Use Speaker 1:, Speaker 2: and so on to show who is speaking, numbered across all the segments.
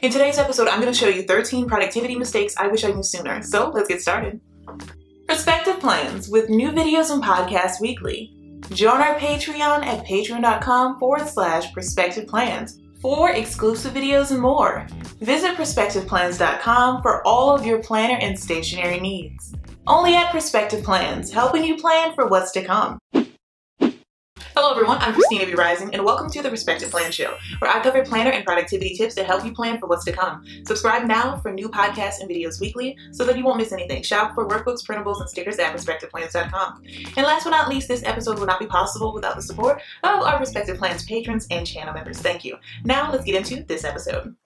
Speaker 1: In today's episode, I'm going to show you 13 productivity mistakes I wish I knew sooner. So let's get started. Prospective plans with new videos and podcasts weekly. Join our Patreon at patreon.com forward slash prospective plans for exclusive videos and more. Visit prospectiveplans.com for all of your planner and stationery needs. Only at Prospective Plans, helping you plan for what's to come. Hello everyone, I'm Christina B. Rising and welcome to the Prospective Plan Show, where I cover planner and productivity tips to help you plan for what's to come. Subscribe now for new podcasts and videos weekly so that you won't miss anything. Shop for workbooks, printables, and stickers at prospectiveplans.com. And last but not least, this episode would not be possible without the support of our Prospective Plans patrons and channel members. Thank you. Now let's get into this episode.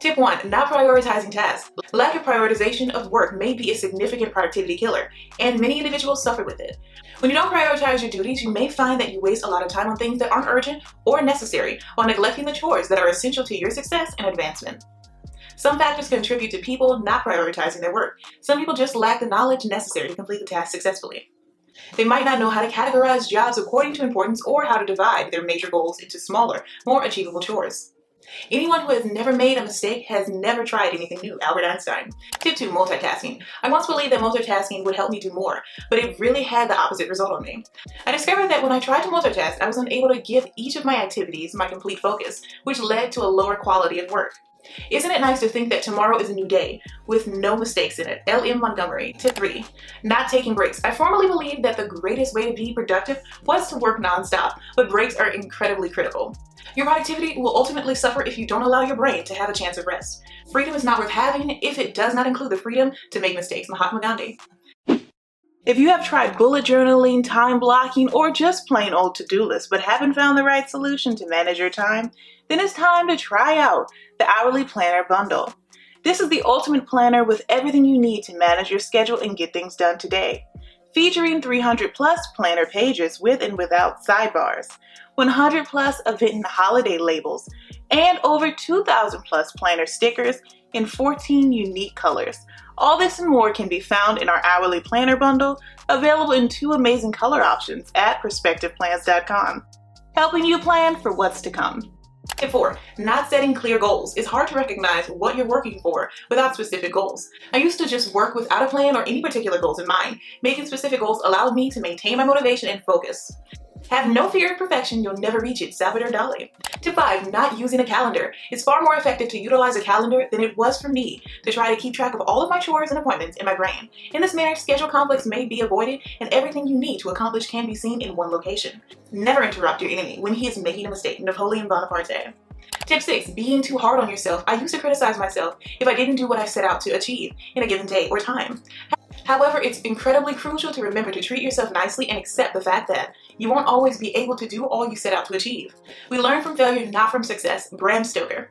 Speaker 1: Tip 1. Not prioritizing tasks. Lack of prioritization of work may be a significant productivity killer, and many individuals suffer with it. When you don't prioritize your duties, you may find that you waste a lot of time on things that aren't urgent or necessary while neglecting the chores that are essential to your success and advancement. Some factors contribute to people not prioritizing their work. Some people just lack the knowledge necessary to complete the task successfully. They might not know how to categorize jobs according to importance or how to divide their major goals into smaller, more achievable chores. Anyone who has never made a mistake has never tried anything new, Albert Einstein. Tip 2, multitasking. I once believed that multitasking would help me do more, but it really had the opposite result on me. I discovered that when I tried to multitask, I was unable to give each of my activities my complete focus, which led to a lower quality of work. Isn't it nice to think that tomorrow is a new day with no mistakes in it? L.M. Montgomery. Tip 3. Not taking breaks. I formerly believed that the greatest way to be productive was to work nonstop, but breaks are incredibly critical. Your productivity will ultimately suffer if you don't allow your brain to have a chance of rest. Freedom is not worth having if it does not include the freedom to make mistakes. Mahatma Gandhi. If you have tried bullet journaling, time blocking, or just plain old to do lists but haven't found the right solution to manage your time, then it's time to try out the Hourly Planner Bundle. This is the ultimate planner with everything you need to manage your schedule and get things done today. Featuring 300 plus planner pages with and without sidebars, 100 plus event and holiday labels, and over 2,000 plus planner stickers in 14 unique colors. All this and more can be found in our hourly planner bundle, available in two amazing color options at prospectiveplans.com, helping you plan for what's to come. Tip 4. Not setting clear goals. It's hard to recognize what you're working for without specific goals. I used to just work without a plan or any particular goals in mind. Making specific goals allowed me to maintain my motivation and focus. Have no fear of perfection, you'll never reach it. Salvador Dali. Tip 5. Not using a calendar. It's far more effective to utilize a calendar than it was for me to try to keep track of all of my chores and appointments in my brain. In this manner, schedule conflicts may be avoided and everything you need to accomplish can be seen in one location. Never interrupt your enemy when he is making a mistake. Napoleon Bonaparte. Tip 6. Being too hard on yourself. I used to criticize myself if I didn't do what I set out to achieve in a given day or time. However, it's incredibly crucial to remember to treat yourself nicely and accept the fact that you won't always be able to do all you set out to achieve. We learn from failure, not from success. Bram Stoker.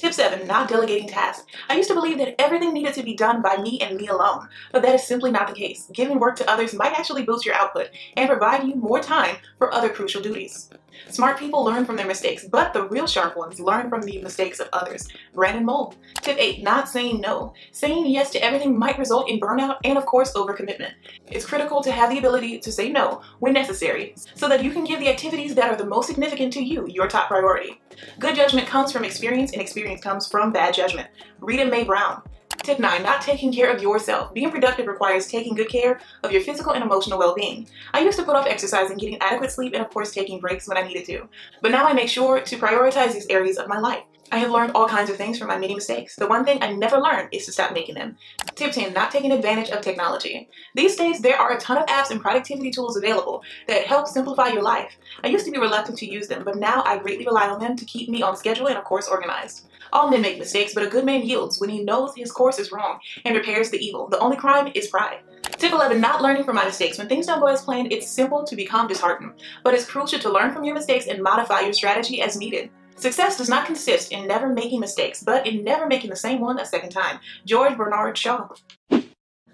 Speaker 1: Tip 7. Not delegating tasks. I used to believe that everything needed to be done by me and me alone, but that is simply not the case. Giving work to others might actually boost your output and provide you more time for other crucial duties. Smart people learn from their mistakes, but the real sharp ones learn from the mistakes of others. Brandon Mull. Tip 8. Not saying no. Saying yes to everything might result in burnout and, of course, overcommitment. It's critical to have the ability to say no when necessary so that you can give the activities that are the most significant to you your top priority. Good judgment comes from experience, and experience comes from bad judgment. Rita Mae Brown. Tip 9. Not taking care of yourself. Being productive requires taking good care of your physical and emotional well-being. I used to put off exercising, getting adequate sleep, and of course taking breaks when I needed to. But now I make sure to prioritize these areas of my life. I have learned all kinds of things from my many mistakes. The one thing I never learned is to stop making them. Tip 10, not taking advantage of technology. These days, there are a ton of apps and productivity tools available that help simplify your life. I used to be reluctant to use them, but now I greatly rely on them to keep me on schedule and, of course, organized. All men make mistakes, but a good man yields when he knows his course is wrong and repairs the evil. The only crime is pride. Tip 11, not learning from my mistakes. When things don't go as planned, it's simple to become disheartened, but it's crucial to learn from your mistakes and modify your strategy as needed. Success does not consist in never making mistakes, but in never making the same one a second time. George Bernard Shaw.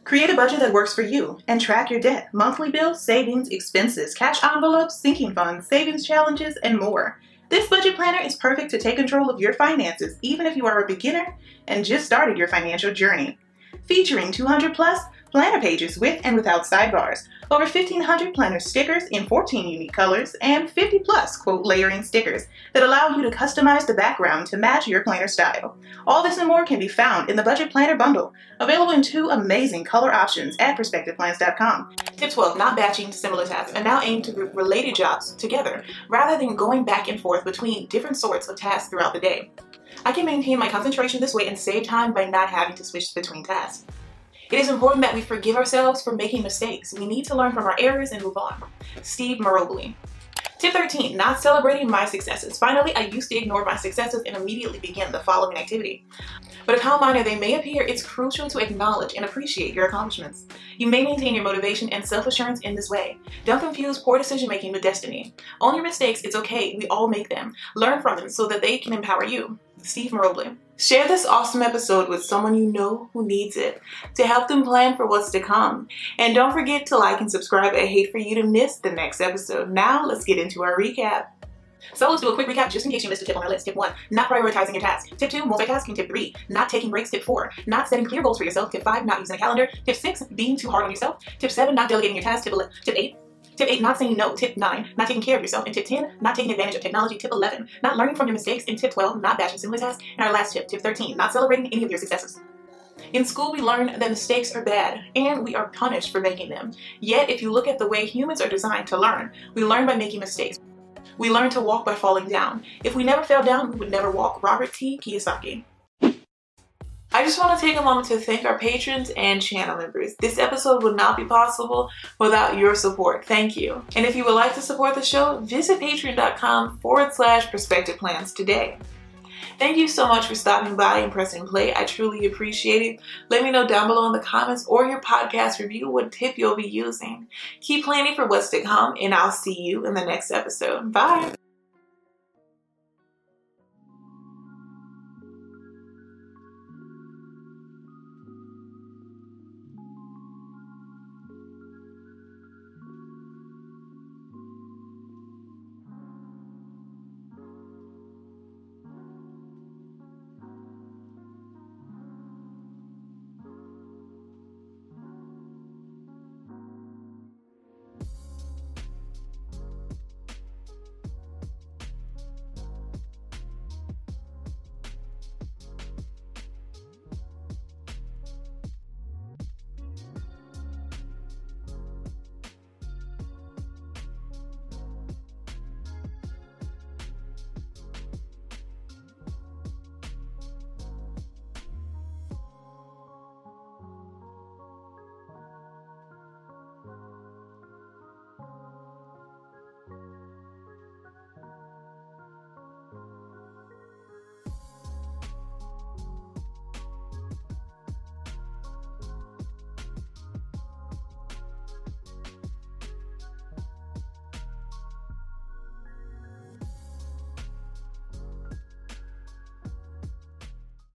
Speaker 1: Create a budget that works for you and track your debt, monthly bills, savings, expenses, cash envelopes, sinking funds, savings challenges, and more. This budget planner is perfect to take control of your finances, even if you are a beginner and just started your financial journey. Featuring 200 plus planner pages with and without sidebars, over 1,500 planner stickers in 14 unique colors, and 50 plus quote layering stickers that allow you to customize the background to match your planner style. All this and more can be found in the Budget Planner Bundle, available in two amazing color options at prospectiveplans.com. Tip 12 Not batching similar tasks and now aim to group related jobs together rather than going back and forth between different sorts of tasks throughout the day. I can maintain my concentration this way and save time by not having to switch between tasks. It is important that we forgive ourselves for making mistakes. We need to learn from our errors and move on. Steve Maraboli. Tip 13, not celebrating my successes. Finally, I used to ignore my successes and immediately begin the following activity. But if how minor they may appear, it's crucial to acknowledge and appreciate your accomplishments. You may maintain your motivation and self-assurance in this way. Don't confuse poor decision making with destiny. Own your mistakes, it's okay, we all make them. Learn from them so that they can empower you. Steve Maraboli. Share this awesome episode with someone you know who needs it to help them plan for what's to come. And don't forget to like and subscribe. I hate for you to miss the next episode. Now let's get into our recap. So let's do a quick recap just in case you missed a tip on our list. Tip one, not prioritizing your tasks. Tip two, multitasking. Tip three, not taking breaks. Tip four, not setting clear goals for yourself. Tip five, not using a calendar. Tip six, being too hard on yourself. Tip seven, not delegating your tasks. Tip, tip eight, Tip 8, not saying no. Tip 9, not taking care of yourself. And tip 10, not taking advantage of technology. Tip 11, not learning from your mistakes. And tip 12, not batching similar tasks. And our last tip, tip 13, not celebrating any of your successes. In school, we learn that mistakes are bad and we are punished for making them. Yet, if you look at the way humans are designed to learn, we learn by making mistakes. We learn to walk by falling down. If we never fell down, we would never walk. Robert T. Kiyosaki. I just want to take a moment to thank our patrons and channel members. This episode would not be possible without your support. Thank you. And if you would like to support the show, visit patreon.com forward slash prospective plans today. Thank you so much for stopping by and pressing play. I truly appreciate it. Let me know down below in the comments or your podcast review what tip you'll be using. Keep planning for what's to come, and I'll see you in the next episode. Bye.